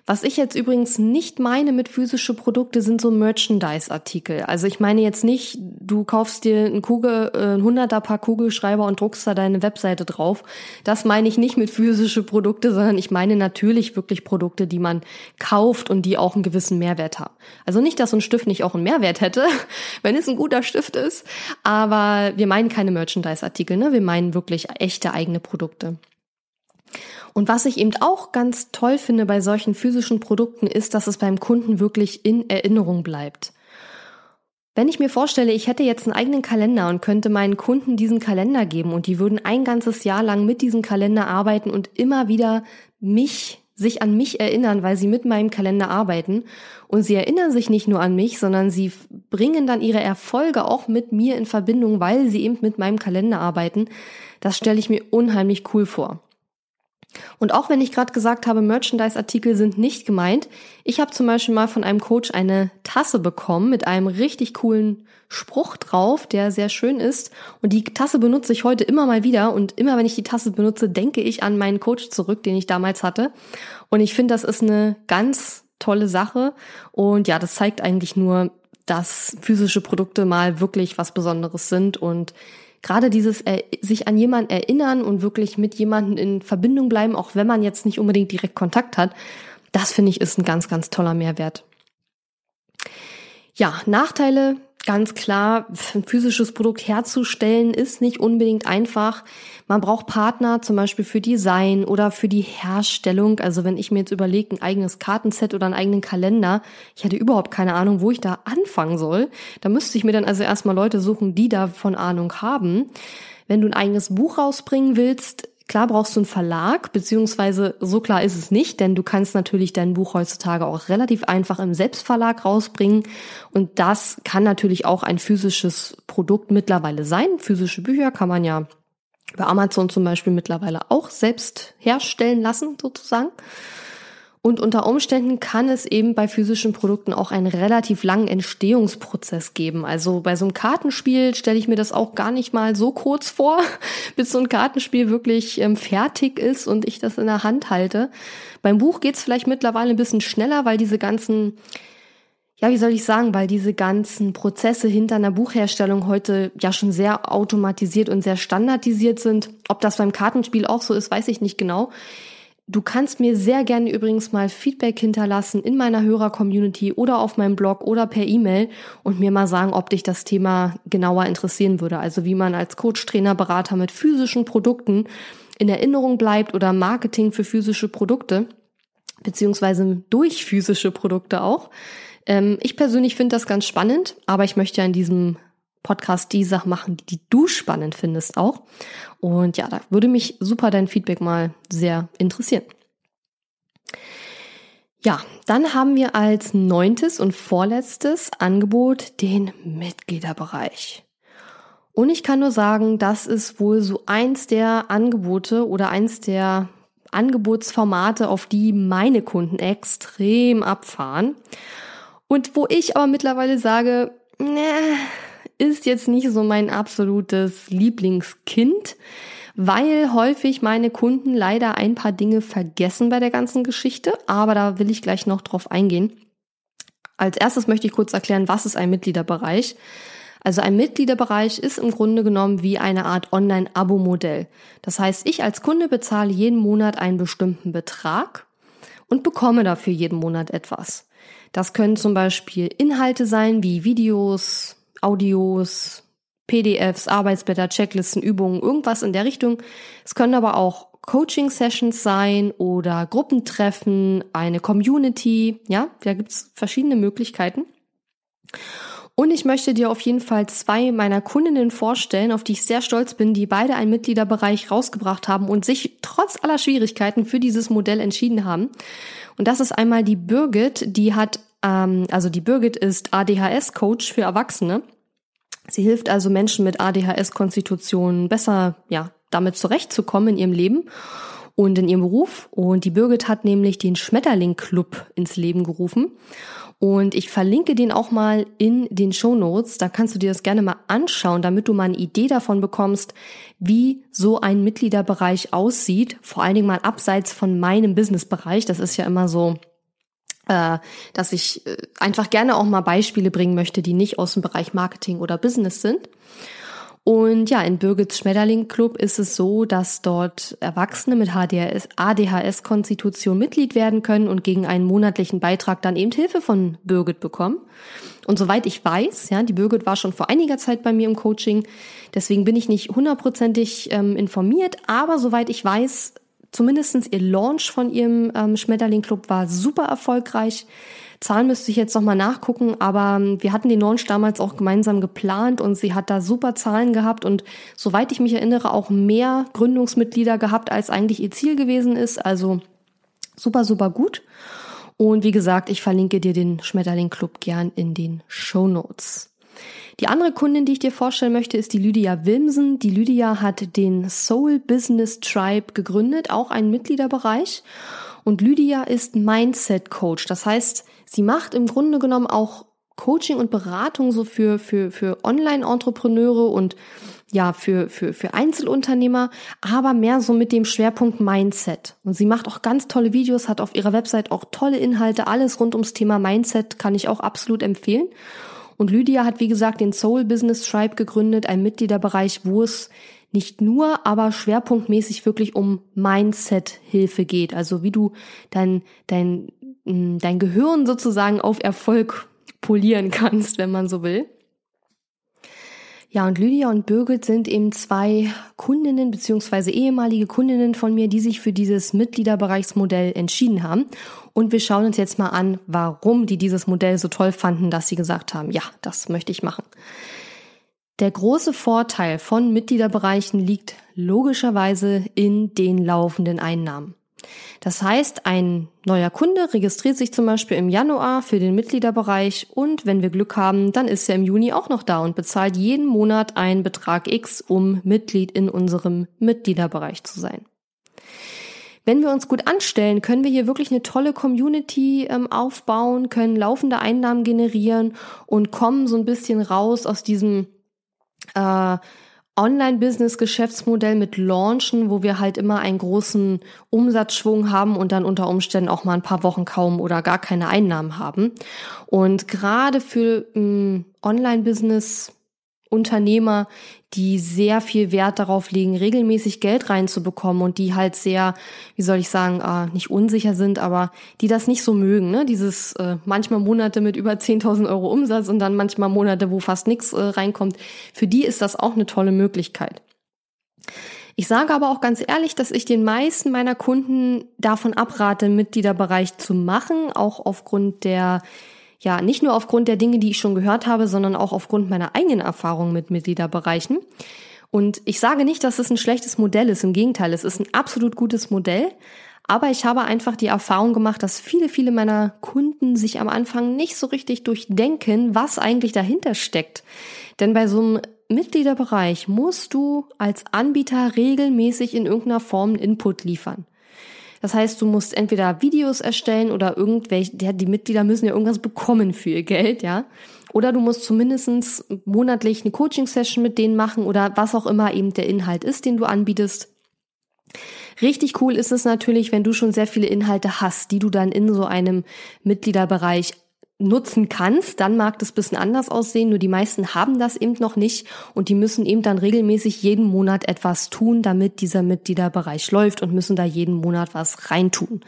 Speaker 1: Was ich jetzt übrigens nicht meine mit physische Produkte sind so Merchandise-Artikel. Also ich meine jetzt nicht, du kaufst dir ein Kugel, äh, ein hunderter Paar Kugelschreiber und druckst da deine Webseite drauf. Das meine ich nicht mit physische Produkte, sondern ich meine natürlich wirklich Produkte, die man kauft und die auch einen gewissen Mehrwert haben. Also nicht, dass so ein Stift nicht auch einen Mehrwert hätte, wenn es ein guter Stift ist, aber wir meinen keine Merchandise-Artikel, ne? Wir meinen wirklich echte eigene Produkte. Und was ich eben auch ganz toll finde bei solchen physischen Produkten ist, dass es beim Kunden wirklich in Erinnerung bleibt. Wenn ich mir vorstelle, ich hätte jetzt einen eigenen Kalender und könnte meinen Kunden diesen Kalender geben und die würden ein ganzes Jahr lang mit diesem Kalender arbeiten und immer wieder mich, sich an mich erinnern, weil sie mit meinem Kalender arbeiten. Und sie erinnern sich nicht nur an mich, sondern sie bringen dann ihre Erfolge auch mit mir in Verbindung, weil sie eben mit meinem Kalender arbeiten. Das stelle ich mir unheimlich cool vor. Und auch wenn ich gerade gesagt habe, Merchandise-Artikel sind nicht gemeint, ich habe zum Beispiel mal von einem Coach eine Tasse bekommen mit einem richtig coolen Spruch drauf, der sehr schön ist. Und die Tasse benutze ich heute immer mal wieder. Und immer wenn ich die Tasse benutze, denke ich an meinen Coach zurück, den ich damals hatte. Und ich finde, das ist eine ganz tolle Sache. Und ja, das zeigt eigentlich nur, dass physische Produkte mal wirklich was Besonderes sind und gerade dieses äh, sich an jemanden erinnern und wirklich mit jemanden in Verbindung bleiben, auch wenn man jetzt nicht unbedingt direkt Kontakt hat, das finde ich ist ein ganz, ganz toller Mehrwert. Ja, Nachteile ganz klar, ein physisches Produkt herzustellen ist nicht unbedingt einfach. Man braucht Partner zum Beispiel für Design oder für die Herstellung. Also wenn ich mir jetzt überlege, ein eigenes Kartenset oder einen eigenen Kalender, ich hätte überhaupt keine Ahnung, wo ich da anfangen soll. Da müsste ich mir dann also erstmal Leute suchen, die davon Ahnung haben. Wenn du ein eigenes Buch rausbringen willst, Klar brauchst du einen Verlag, beziehungsweise so klar ist es nicht, denn du kannst natürlich dein Buch heutzutage auch relativ einfach im Selbstverlag rausbringen. Und das kann natürlich auch ein physisches Produkt mittlerweile sein. Physische Bücher kann man ja über Amazon zum Beispiel mittlerweile auch selbst herstellen lassen, sozusagen. Und unter Umständen kann es eben bei physischen Produkten auch einen relativ langen Entstehungsprozess geben. Also bei so einem Kartenspiel stelle ich mir das auch gar nicht mal so kurz vor, bis so ein Kartenspiel wirklich ähm, fertig ist und ich das in der Hand halte. Beim Buch geht es vielleicht mittlerweile ein bisschen schneller, weil diese ganzen ja, wie soll ich sagen, weil diese ganzen Prozesse hinter einer Buchherstellung heute ja schon sehr automatisiert und sehr standardisiert sind. Ob das beim Kartenspiel auch so ist, weiß ich nicht genau. Du kannst mir sehr gerne übrigens mal Feedback hinterlassen in meiner Hörer-Community oder auf meinem Blog oder per E-Mail und mir mal sagen, ob dich das Thema genauer interessieren würde. Also wie man als Coach, Trainer, Berater mit physischen Produkten in Erinnerung bleibt oder Marketing für physische Produkte, beziehungsweise durch physische Produkte auch. Ähm, ich persönlich finde das ganz spannend, aber ich möchte ja in diesem Podcast die Sachen machen, die du spannend findest auch. Und ja, da würde mich super dein Feedback mal sehr interessieren. Ja, dann haben wir als neuntes und vorletztes Angebot den Mitgliederbereich. Und ich kann nur sagen, das ist wohl so eins der Angebote oder eins der Angebotsformate, auf die meine Kunden extrem abfahren. Und wo ich aber mittlerweile sage, ne, ist jetzt nicht so mein absolutes Lieblingskind, weil häufig meine Kunden leider ein paar Dinge vergessen bei der ganzen Geschichte, aber da will ich gleich noch drauf eingehen. Als erstes möchte ich kurz erklären, was ist ein Mitgliederbereich? Also ein Mitgliederbereich ist im Grunde genommen wie eine Art Online-Abo-Modell. Das heißt, ich als Kunde bezahle jeden Monat einen bestimmten Betrag und bekomme dafür jeden Monat etwas. Das können zum Beispiel Inhalte sein wie Videos, Audios, PDFs, Arbeitsblätter, Checklisten, Übungen, irgendwas in der Richtung. Es können aber auch Coaching-Sessions sein oder Gruppentreffen, eine Community. Ja, da gibt's verschiedene Möglichkeiten. Und ich möchte dir auf jeden Fall zwei meiner Kundinnen vorstellen, auf die ich sehr stolz bin, die beide einen Mitgliederbereich rausgebracht haben und sich trotz aller Schwierigkeiten für dieses Modell entschieden haben. Und das ist einmal die Birgit, die hat ähm, also die Birgit ist ADHS-Coach für Erwachsene. Sie hilft also Menschen mit ADHS-Konstitutionen besser, ja, damit zurechtzukommen in ihrem Leben und in ihrem Beruf. Und die Birgit hat nämlich den Schmetterling Club ins Leben gerufen. Und ich verlinke den auch mal in den Show Notes. Da kannst du dir das gerne mal anschauen, damit du mal eine Idee davon bekommst, wie so ein Mitgliederbereich aussieht. Vor allen Dingen mal abseits von meinem Businessbereich. Das ist ja immer so äh, dass ich äh, einfach gerne auch mal Beispiele bringen möchte, die nicht aus dem Bereich Marketing oder Business sind. Und ja, in Birgits Schmetterling Club ist es so, dass dort Erwachsene mit ADHS-Konstitution Mitglied werden können und gegen einen monatlichen Beitrag dann eben Hilfe von Birgit bekommen. Und soweit ich weiß, ja, die Birgit war schon vor einiger Zeit bei mir im Coaching, deswegen bin ich nicht hundertprozentig ähm, informiert, aber soweit ich weiß, zumindestens ihr Launch von ihrem ähm, Schmetterling Club war super erfolgreich. Zahlen müsste ich jetzt nochmal nachgucken, aber ähm, wir hatten den Launch damals auch gemeinsam geplant und sie hat da super Zahlen gehabt und soweit ich mich erinnere, auch mehr Gründungsmitglieder gehabt, als eigentlich ihr Ziel gewesen ist. Also super, super gut. Und wie gesagt, ich verlinke dir den Schmetterling Club gern in den Show Notes. Die andere Kundin, die ich dir vorstellen möchte, ist die Lydia Wilmsen. Die Lydia hat den Soul Business Tribe gegründet, auch einen Mitgliederbereich. Und Lydia ist Mindset Coach. Das heißt, sie macht im Grunde genommen auch Coaching und Beratung so für, für, für Online-Entrepreneure und ja, für, für, für Einzelunternehmer, aber mehr so mit dem Schwerpunkt Mindset. Und sie macht auch ganz tolle Videos, hat auf ihrer Website auch tolle Inhalte, alles rund ums Thema Mindset kann ich auch absolut empfehlen. Und Lydia hat, wie gesagt, den Soul Business Tribe gegründet, ein Mitgliederbereich, wo es nicht nur, aber schwerpunktmäßig wirklich um Mindset-Hilfe geht. Also wie du dein, dein, mm, dein Gehirn sozusagen auf Erfolg polieren kannst, wenn man so will. Ja, und Lydia und Birgit sind eben zwei Kundinnen beziehungsweise ehemalige Kundinnen von mir, die sich für dieses Mitgliederbereichsmodell entschieden haben. Und wir schauen uns jetzt mal an, warum die dieses Modell so toll fanden, dass sie gesagt haben, ja, das möchte ich machen. Der große Vorteil von Mitgliederbereichen liegt logischerweise in den laufenden Einnahmen. Das heißt, ein neuer Kunde registriert sich zum Beispiel im Januar für den Mitgliederbereich und wenn wir Glück haben, dann ist er im Juni auch noch da und bezahlt jeden Monat einen Betrag X, um Mitglied in unserem Mitgliederbereich zu sein. Wenn wir uns gut anstellen, können wir hier wirklich eine tolle Community ähm, aufbauen, können laufende Einnahmen generieren und kommen so ein bisschen raus aus diesem äh, Online-Business-Geschäftsmodell mit Launchen, wo wir halt immer einen großen Umsatzschwung haben und dann unter Umständen auch mal ein paar Wochen kaum oder gar keine Einnahmen haben. Und gerade für ähm, Online-Business Unternehmer, die sehr viel Wert darauf legen, regelmäßig Geld reinzubekommen und die halt sehr, wie soll ich sagen, äh, nicht unsicher sind, aber die das nicht so mögen. Ne? Dieses äh, manchmal Monate mit über 10.000 Euro Umsatz und dann manchmal Monate, wo fast nichts äh, reinkommt. Für die ist das auch eine tolle Möglichkeit. Ich sage aber auch ganz ehrlich, dass ich den meisten meiner Kunden davon abrate, Mitgliederbereich zu machen, auch aufgrund der ja, nicht nur aufgrund der Dinge, die ich schon gehört habe, sondern auch aufgrund meiner eigenen Erfahrungen mit Mitgliederbereichen. Und ich sage nicht, dass es ein schlechtes Modell ist. Im Gegenteil, es ist ein absolut gutes Modell. Aber ich habe einfach die Erfahrung gemacht, dass viele, viele meiner Kunden sich am Anfang nicht so richtig durchdenken, was eigentlich dahinter steckt. Denn bei so einem Mitgliederbereich musst du als Anbieter regelmäßig in irgendeiner Form Input liefern. Das heißt, du musst entweder Videos erstellen oder irgendwelche, die Mitglieder müssen ja irgendwas bekommen für ihr Geld, ja. Oder du musst zumindestens monatlich eine Coaching-Session mit denen machen oder was auch immer eben der Inhalt ist, den du anbietest. Richtig cool ist es natürlich, wenn du schon sehr viele Inhalte hast, die du dann in so einem Mitgliederbereich nutzen kannst, dann mag das bisschen anders aussehen, nur die meisten haben das eben noch nicht und die müssen eben dann regelmäßig jeden Monat etwas tun, damit dieser Mitgliederbereich läuft und müssen da jeden Monat was reintun.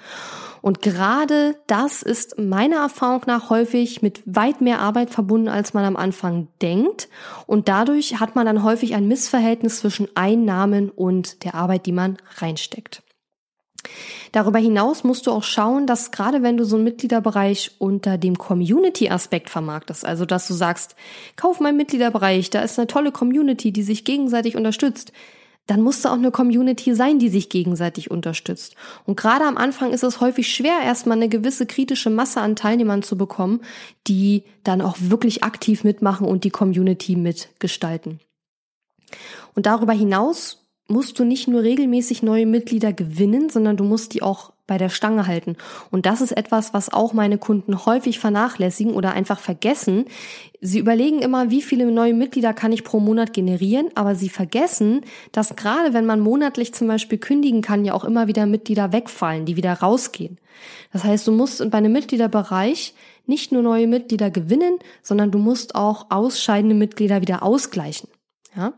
Speaker 1: Und gerade das ist meiner Erfahrung nach häufig mit weit mehr Arbeit verbunden, als man am Anfang denkt. Und dadurch hat man dann häufig ein Missverhältnis zwischen Einnahmen und der Arbeit, die man reinsteckt. Darüber hinaus musst du auch schauen, dass gerade wenn du so einen Mitgliederbereich unter dem Community-Aspekt vermarktest, also dass du sagst, kauf meinen Mitgliederbereich, da ist eine tolle Community, die sich gegenseitig unterstützt, dann muss da auch eine Community sein, die sich gegenseitig unterstützt. Und gerade am Anfang ist es häufig schwer, erstmal eine gewisse kritische Masse an Teilnehmern zu bekommen, die dann auch wirklich aktiv mitmachen und die Community mitgestalten. Und darüber hinaus musst du nicht nur regelmäßig neue Mitglieder gewinnen, sondern du musst die auch bei der Stange halten. Und das ist etwas, was auch meine Kunden häufig vernachlässigen oder einfach vergessen. Sie überlegen immer, wie viele neue Mitglieder kann ich pro Monat generieren, aber sie vergessen, dass gerade wenn man monatlich zum Beispiel kündigen kann, ja auch immer wieder Mitglieder wegfallen, die wieder rausgehen. Das heißt, du musst bei einem Mitgliederbereich nicht nur neue Mitglieder gewinnen, sondern du musst auch ausscheidende Mitglieder wieder ausgleichen. Ja?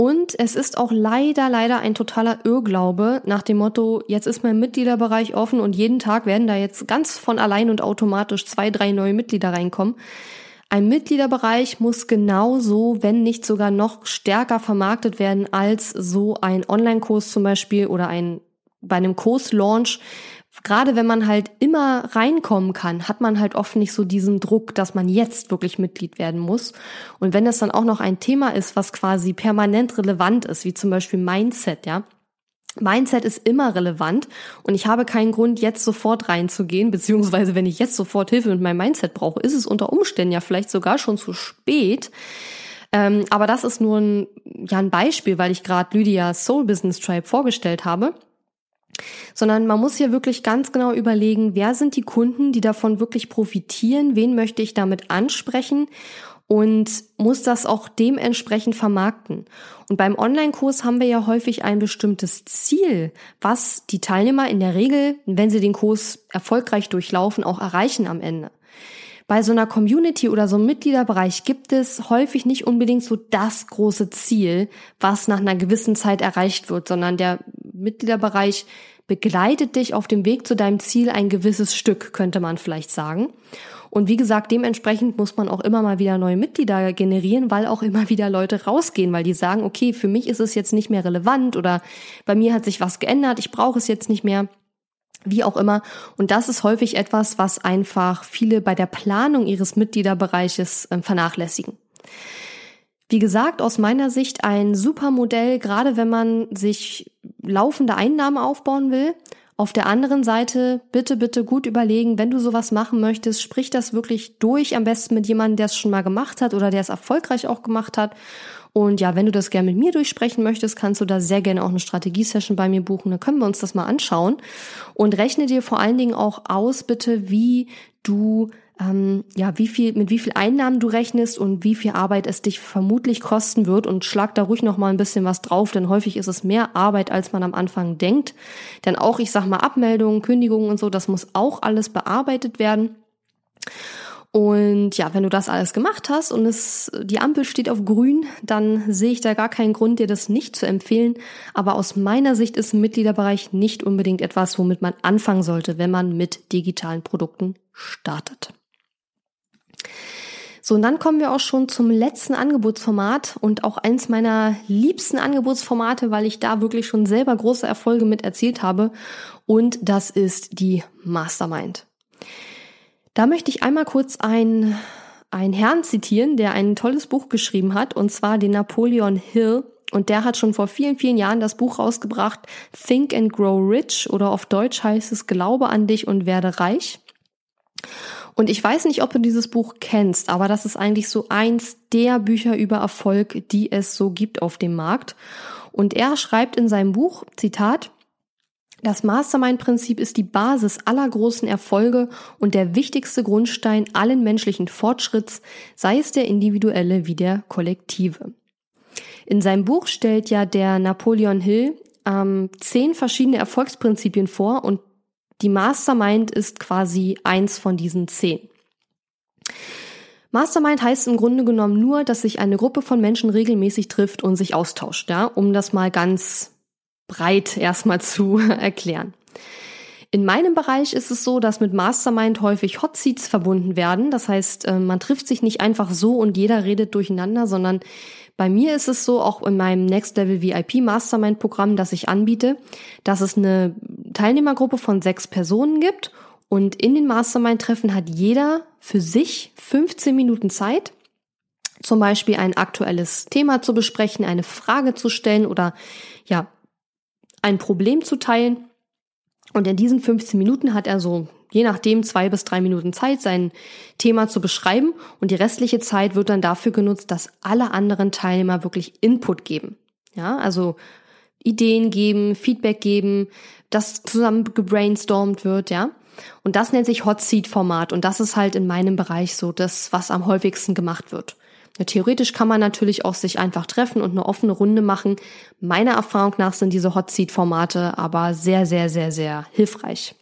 Speaker 1: Und es ist auch leider, leider ein totaler Irrglaube nach dem Motto, jetzt ist mein Mitgliederbereich offen und jeden Tag werden da jetzt ganz von allein und automatisch zwei, drei neue Mitglieder reinkommen. Ein Mitgliederbereich muss genauso, wenn nicht sogar noch stärker vermarktet werden als so ein Online-Kurs zum Beispiel oder ein bei einem Kurslaunch, gerade wenn man halt immer reinkommen kann, hat man halt oft nicht so diesen Druck, dass man jetzt wirklich Mitglied werden muss. Und wenn es dann auch noch ein Thema ist, was quasi permanent relevant ist, wie zum Beispiel Mindset, ja. Mindset ist immer relevant und ich habe keinen Grund, jetzt sofort reinzugehen, beziehungsweise wenn ich jetzt sofort Hilfe mit meinem Mindset brauche, ist es unter Umständen ja vielleicht sogar schon zu spät. Ähm, aber das ist nur ein, ja, ein Beispiel, weil ich gerade Lydia Soul Business Tribe vorgestellt habe sondern man muss hier wirklich ganz genau überlegen, wer sind die Kunden, die davon wirklich profitieren, wen möchte ich damit ansprechen und muss das auch dementsprechend vermarkten. Und beim Online-Kurs haben wir ja häufig ein bestimmtes Ziel, was die Teilnehmer in der Regel, wenn sie den Kurs erfolgreich durchlaufen, auch erreichen am Ende. Bei so einer Community oder so einem Mitgliederbereich gibt es häufig nicht unbedingt so das große Ziel, was nach einer gewissen Zeit erreicht wird, sondern der Mitgliederbereich begleitet dich auf dem Weg zu deinem Ziel ein gewisses Stück, könnte man vielleicht sagen. Und wie gesagt, dementsprechend muss man auch immer mal wieder neue Mitglieder generieren, weil auch immer wieder Leute rausgehen, weil die sagen, okay, für mich ist es jetzt nicht mehr relevant oder bei mir hat sich was geändert, ich brauche es jetzt nicht mehr wie auch immer. Und das ist häufig etwas, was einfach viele bei der Planung ihres Mitgliederbereiches äh, vernachlässigen. Wie gesagt, aus meiner Sicht ein super Modell, gerade wenn man sich laufende Einnahmen aufbauen will. Auf der anderen Seite bitte, bitte gut überlegen, wenn du sowas machen möchtest, sprich das wirklich durch, am besten mit jemandem, der es schon mal gemacht hat oder der es erfolgreich auch gemacht hat. Und ja, wenn du das gerne mit mir durchsprechen möchtest, kannst du da sehr gerne auch eine Strategiesession bei mir buchen. Dann können wir uns das mal anschauen. Und rechne dir vor allen Dingen auch aus, bitte, wie du ähm, ja, wie viel, mit wie viel Einnahmen du rechnest und wie viel Arbeit es dich vermutlich kosten wird und schlag da ruhig noch mal ein bisschen was drauf, denn häufig ist es mehr Arbeit, als man am Anfang denkt. Denn auch, ich sag mal, Abmeldungen, Kündigungen und so, das muss auch alles bearbeitet werden. Und ja, wenn du das alles gemacht hast und es, die Ampel steht auf grün, dann sehe ich da gar keinen Grund, dir das nicht zu empfehlen. Aber aus meiner Sicht ist Mitgliederbereich nicht unbedingt etwas, womit man anfangen sollte, wenn man mit digitalen Produkten startet. So, und dann kommen wir auch schon zum letzten Angebotsformat und auch eins meiner liebsten Angebotsformate, weil ich da wirklich schon selber große Erfolge mit erzielt habe. Und das ist die Mastermind. Da möchte ich einmal kurz ein, ein Herrn zitieren, der ein tolles Buch geschrieben hat, und zwar den Napoleon Hill. Und der hat schon vor vielen, vielen Jahren das Buch rausgebracht, Think and Grow Rich oder auf Deutsch heißt es Glaube an dich und werde reich. Und ich weiß nicht, ob du dieses Buch kennst, aber das ist eigentlich so eins der Bücher über Erfolg, die es so gibt auf dem Markt. Und er schreibt in seinem Buch, Zitat, das Mastermind-Prinzip ist die Basis aller großen Erfolge und der wichtigste Grundstein allen menschlichen Fortschritts, sei es der individuelle wie der kollektive. In seinem Buch stellt ja der Napoleon Hill ähm, zehn verschiedene Erfolgsprinzipien vor und die Mastermind ist quasi eins von diesen zehn. Mastermind heißt im Grunde genommen nur, dass sich eine Gruppe von Menschen regelmäßig trifft und sich austauscht, ja, um das mal ganz breit erstmal zu erklären. In meinem Bereich ist es so, dass mit Mastermind häufig Hot Seats verbunden werden. Das heißt, äh, man trifft sich nicht einfach so und jeder redet durcheinander, sondern bei mir ist es so, auch in meinem Next Level VIP Mastermind Programm, das ich anbiete, dass es eine Teilnehmergruppe von sechs Personen gibt und in den Mastermind-Treffen hat jeder für sich 15 Minuten Zeit, zum Beispiel ein aktuelles Thema zu besprechen, eine Frage zu stellen oder ja, ein Problem zu teilen. Und in diesen 15 Minuten hat er so je nachdem zwei bis drei Minuten Zeit, sein Thema zu beschreiben und die restliche Zeit wird dann dafür genutzt, dass alle anderen Teilnehmer wirklich Input geben. Ja, also Ideen geben, Feedback geben, das zusammen gebrainstormt wird, ja. Und das nennt sich Hot Seat Format und das ist halt in meinem Bereich so das, was am häufigsten gemacht wird. Theoretisch kann man natürlich auch sich einfach treffen und eine offene Runde machen. Meiner Erfahrung nach sind diese Hot Seat Formate aber sehr, sehr, sehr, sehr hilfreich.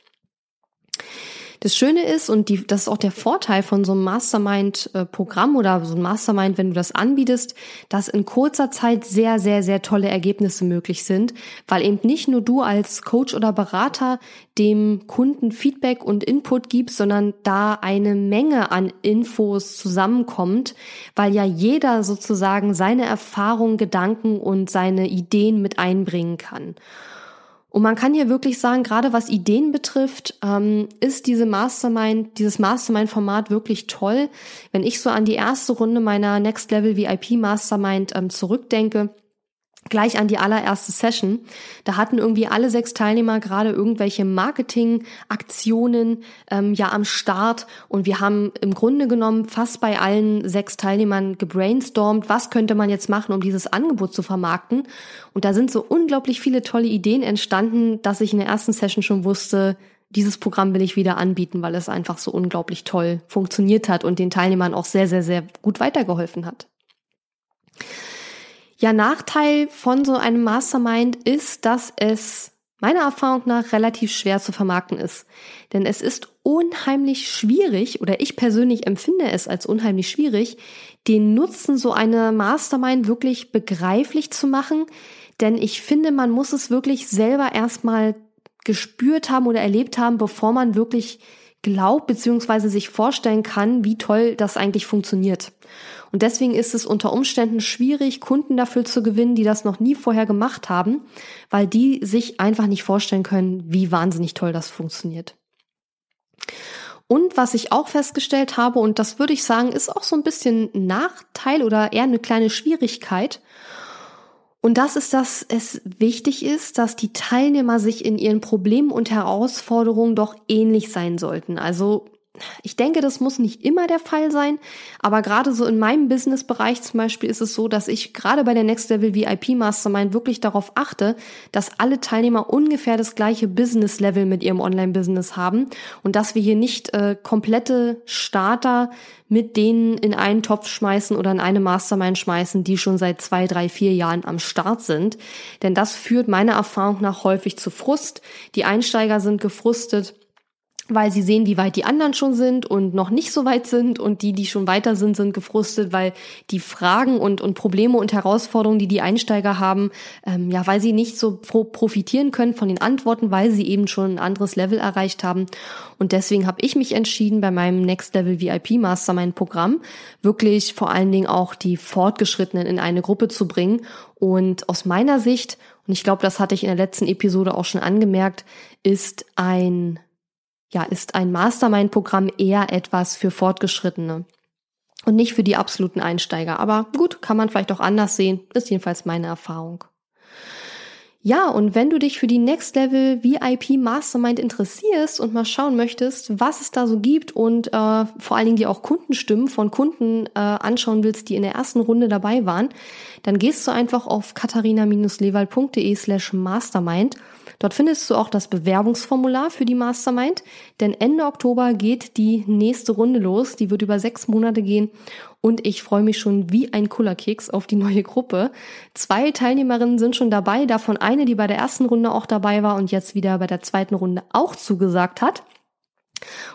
Speaker 1: Das Schöne ist, und die, das ist auch der Vorteil von so einem Mastermind-Programm oder so einem Mastermind, wenn du das anbietest, dass in kurzer Zeit sehr, sehr, sehr tolle Ergebnisse möglich sind, weil eben nicht nur du als Coach oder Berater dem Kunden Feedback und Input gibst, sondern da eine Menge an Infos zusammenkommt, weil ja jeder sozusagen seine Erfahrungen, Gedanken und seine Ideen mit einbringen kann. Und man kann hier wirklich sagen, gerade was Ideen betrifft, ähm, ist diese Mastermind, dieses Mastermind-Format wirklich toll. Wenn ich so an die erste Runde meiner Next Level VIP Mastermind ähm, zurückdenke, gleich an die allererste Session. Da hatten irgendwie alle sechs Teilnehmer gerade irgendwelche Marketingaktionen ähm, ja am Start und wir haben im Grunde genommen fast bei allen sechs Teilnehmern gebrainstormt, was könnte man jetzt machen, um dieses Angebot zu vermarkten. Und da sind so unglaublich viele tolle Ideen entstanden, dass ich in der ersten Session schon wusste, dieses Programm will ich wieder anbieten, weil es einfach so unglaublich toll funktioniert hat und den Teilnehmern auch sehr, sehr, sehr gut weitergeholfen hat. Ja, Nachteil von so einem Mastermind ist, dass es meiner Erfahrung nach relativ schwer zu vermarkten ist. Denn es ist unheimlich schwierig, oder ich persönlich empfinde es als unheimlich schwierig, den Nutzen so einer Mastermind wirklich begreiflich zu machen. Denn ich finde, man muss es wirklich selber erstmal gespürt haben oder erlebt haben, bevor man wirklich glaubt bzw. sich vorstellen kann, wie toll das eigentlich funktioniert. Und deswegen ist es unter Umständen schwierig, Kunden dafür zu gewinnen, die das noch nie vorher gemacht haben, weil die sich einfach nicht vorstellen können, wie wahnsinnig toll das funktioniert. Und was ich auch festgestellt habe, und das würde ich sagen, ist auch so ein bisschen Nachteil oder eher eine kleine Schwierigkeit, und das ist, dass es wichtig ist, dass die Teilnehmer sich in ihren Problemen und Herausforderungen doch ähnlich sein sollten. Also ich denke, das muss nicht immer der Fall sein, aber gerade so in meinem Businessbereich zum Beispiel ist es so, dass ich gerade bei der Next Level VIP Mastermind wirklich darauf achte, dass alle Teilnehmer ungefähr das gleiche Business Level mit ihrem Online-Business haben und dass wir hier nicht äh, komplette Starter mit denen in einen Topf schmeißen oder in eine Mastermind schmeißen, die schon seit zwei, drei, vier Jahren am Start sind. Denn das führt meiner Erfahrung nach häufig zu Frust. Die Einsteiger sind gefrustet weil sie sehen, wie weit die anderen schon sind und noch nicht so weit sind und die, die schon weiter sind, sind gefrustet, weil die Fragen und, und Probleme und Herausforderungen, die die Einsteiger haben, ähm, ja, weil sie nicht so pro profitieren können von den Antworten, weil sie eben schon ein anderes Level erreicht haben. Und deswegen habe ich mich entschieden, bei meinem Next Level VIP Mastermind Programm wirklich vor allen Dingen auch die Fortgeschrittenen in eine Gruppe zu bringen. Und aus meiner Sicht, und ich glaube, das hatte ich in der letzten Episode auch schon angemerkt, ist ein ja, ist ein Mastermind-Programm eher etwas für Fortgeschrittene und nicht für die absoluten Einsteiger. Aber gut, kann man vielleicht auch anders sehen, ist jedenfalls meine Erfahrung. Ja, und wenn du dich für die Next Level VIP Mastermind interessierst und mal schauen möchtest, was es da so gibt und äh, vor allen Dingen dir auch Kundenstimmen von Kunden äh, anschauen willst, die in der ersten Runde dabei waren, dann gehst du einfach auf katharina-lewald.de slash mastermind Dort findest du auch das Bewerbungsformular für die Mastermind, denn Ende Oktober geht die nächste Runde los. Die wird über sechs Monate gehen und ich freue mich schon wie ein Kullerkeks auf die neue Gruppe. Zwei Teilnehmerinnen sind schon dabei, davon eine, die bei der ersten Runde auch dabei war und jetzt wieder bei der zweiten Runde auch zugesagt hat.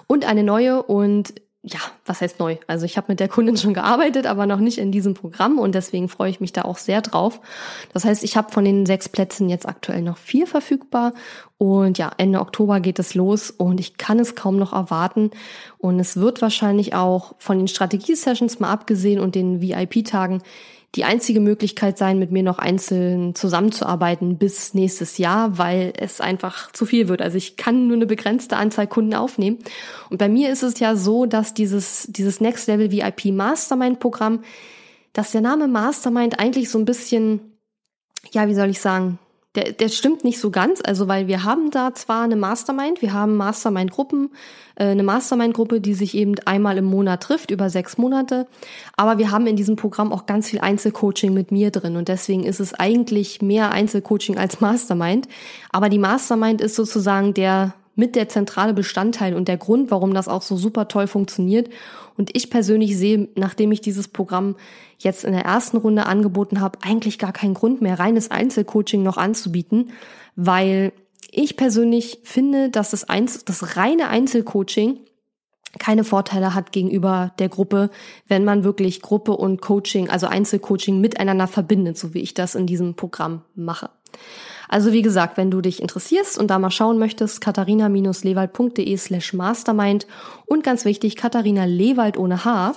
Speaker 1: Und eine neue und ja, was heißt neu? Also ich habe mit der Kundin schon gearbeitet, aber noch nicht in diesem Programm und deswegen freue ich mich da auch sehr drauf. Das heißt, ich habe von den sechs Plätzen jetzt aktuell noch vier verfügbar und ja, Ende Oktober geht es los und ich kann es kaum noch erwarten und es wird wahrscheinlich auch von den Strategie-Sessions mal abgesehen und den VIP-Tagen die einzige Möglichkeit sein, mit mir noch einzeln zusammenzuarbeiten bis nächstes Jahr, weil es einfach zu viel wird. Also ich kann nur eine begrenzte Anzahl Kunden aufnehmen. Und bei mir ist es ja so, dass dieses, dieses Next Level VIP Mastermind Programm, dass der Name Mastermind eigentlich so ein bisschen, ja, wie soll ich sagen, der, der stimmt nicht so ganz, also weil wir haben da zwar eine Mastermind, wir haben Mastermind-Gruppen, äh, eine Mastermind-Gruppe, die sich eben einmal im Monat trifft, über sechs Monate, aber wir haben in diesem Programm auch ganz viel Einzelcoaching mit mir drin. Und deswegen ist es eigentlich mehr Einzelcoaching als Mastermind, aber die Mastermind ist sozusagen der mit der zentrale Bestandteil und der Grund, warum das auch so super toll funktioniert. Und ich persönlich sehe, nachdem ich dieses Programm jetzt in der ersten Runde angeboten habe, eigentlich gar keinen Grund mehr, reines Einzelcoaching noch anzubieten, weil ich persönlich finde, dass das, Einzel das reine Einzelcoaching keine Vorteile hat gegenüber der Gruppe, wenn man wirklich Gruppe und Coaching, also Einzelcoaching miteinander verbindet, so wie ich das in diesem Programm mache. Also wie gesagt, wenn du dich interessierst und da mal schauen möchtest, katharina-lewald.de slash mastermind und ganz wichtig, Katharina Lewald ohne H.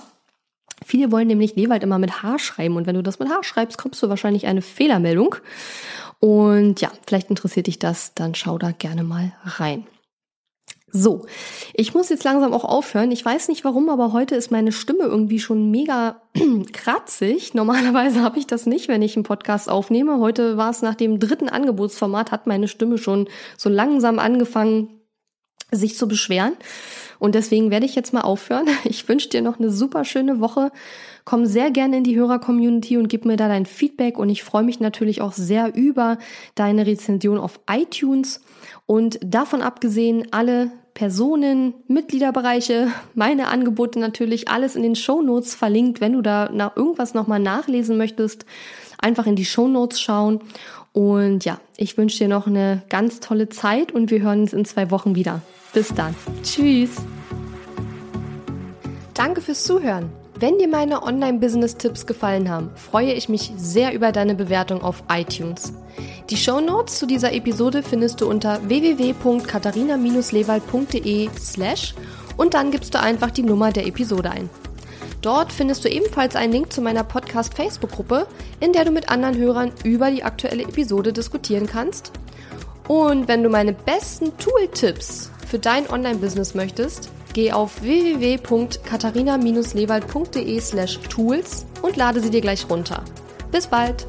Speaker 1: Viele wollen nämlich Lewald immer mit H schreiben und wenn du das mit H schreibst, kommst du wahrscheinlich eine Fehlermeldung. Und ja, vielleicht interessiert dich das, dann schau da gerne mal rein. So, ich muss jetzt langsam auch aufhören. Ich weiß nicht warum, aber heute ist meine Stimme irgendwie schon mega kratzig. Normalerweise habe ich das nicht, wenn ich einen Podcast aufnehme. Heute war es nach dem dritten Angebotsformat, hat meine Stimme schon so langsam angefangen, sich zu beschweren. Und deswegen werde ich jetzt mal aufhören. Ich wünsche dir noch eine super schöne Woche. Komm sehr gerne in die Hörer-Community und gib mir da dein Feedback. Und ich freue mich natürlich auch sehr über deine Rezension auf iTunes. Und davon abgesehen, alle Personen, Mitgliederbereiche, meine Angebote natürlich, alles in den Show Notes verlinkt. Wenn du da nach irgendwas nochmal nachlesen möchtest, einfach in die Show Notes schauen. Und ja, ich wünsche dir noch eine ganz tolle Zeit und wir hören uns in zwei Wochen wieder. Bis dann. Tschüss. Danke fürs Zuhören. Wenn dir meine Online-Business-Tipps gefallen haben, freue ich mich sehr über deine Bewertung auf iTunes. Die Show Notes zu dieser Episode findest du unter www.katharina-lewald.de slash und dann gibst du einfach die Nummer der Episode ein. Dort findest du ebenfalls einen Link zu meiner Podcast-Facebook-Gruppe, in der du mit anderen Hörern über die aktuelle Episode diskutieren kannst. Und wenn du meine besten Tool-Tipps für dein Online-Business möchtest, geh auf www.katharina-lewald.de slash tools und lade sie dir gleich runter. Bis bald!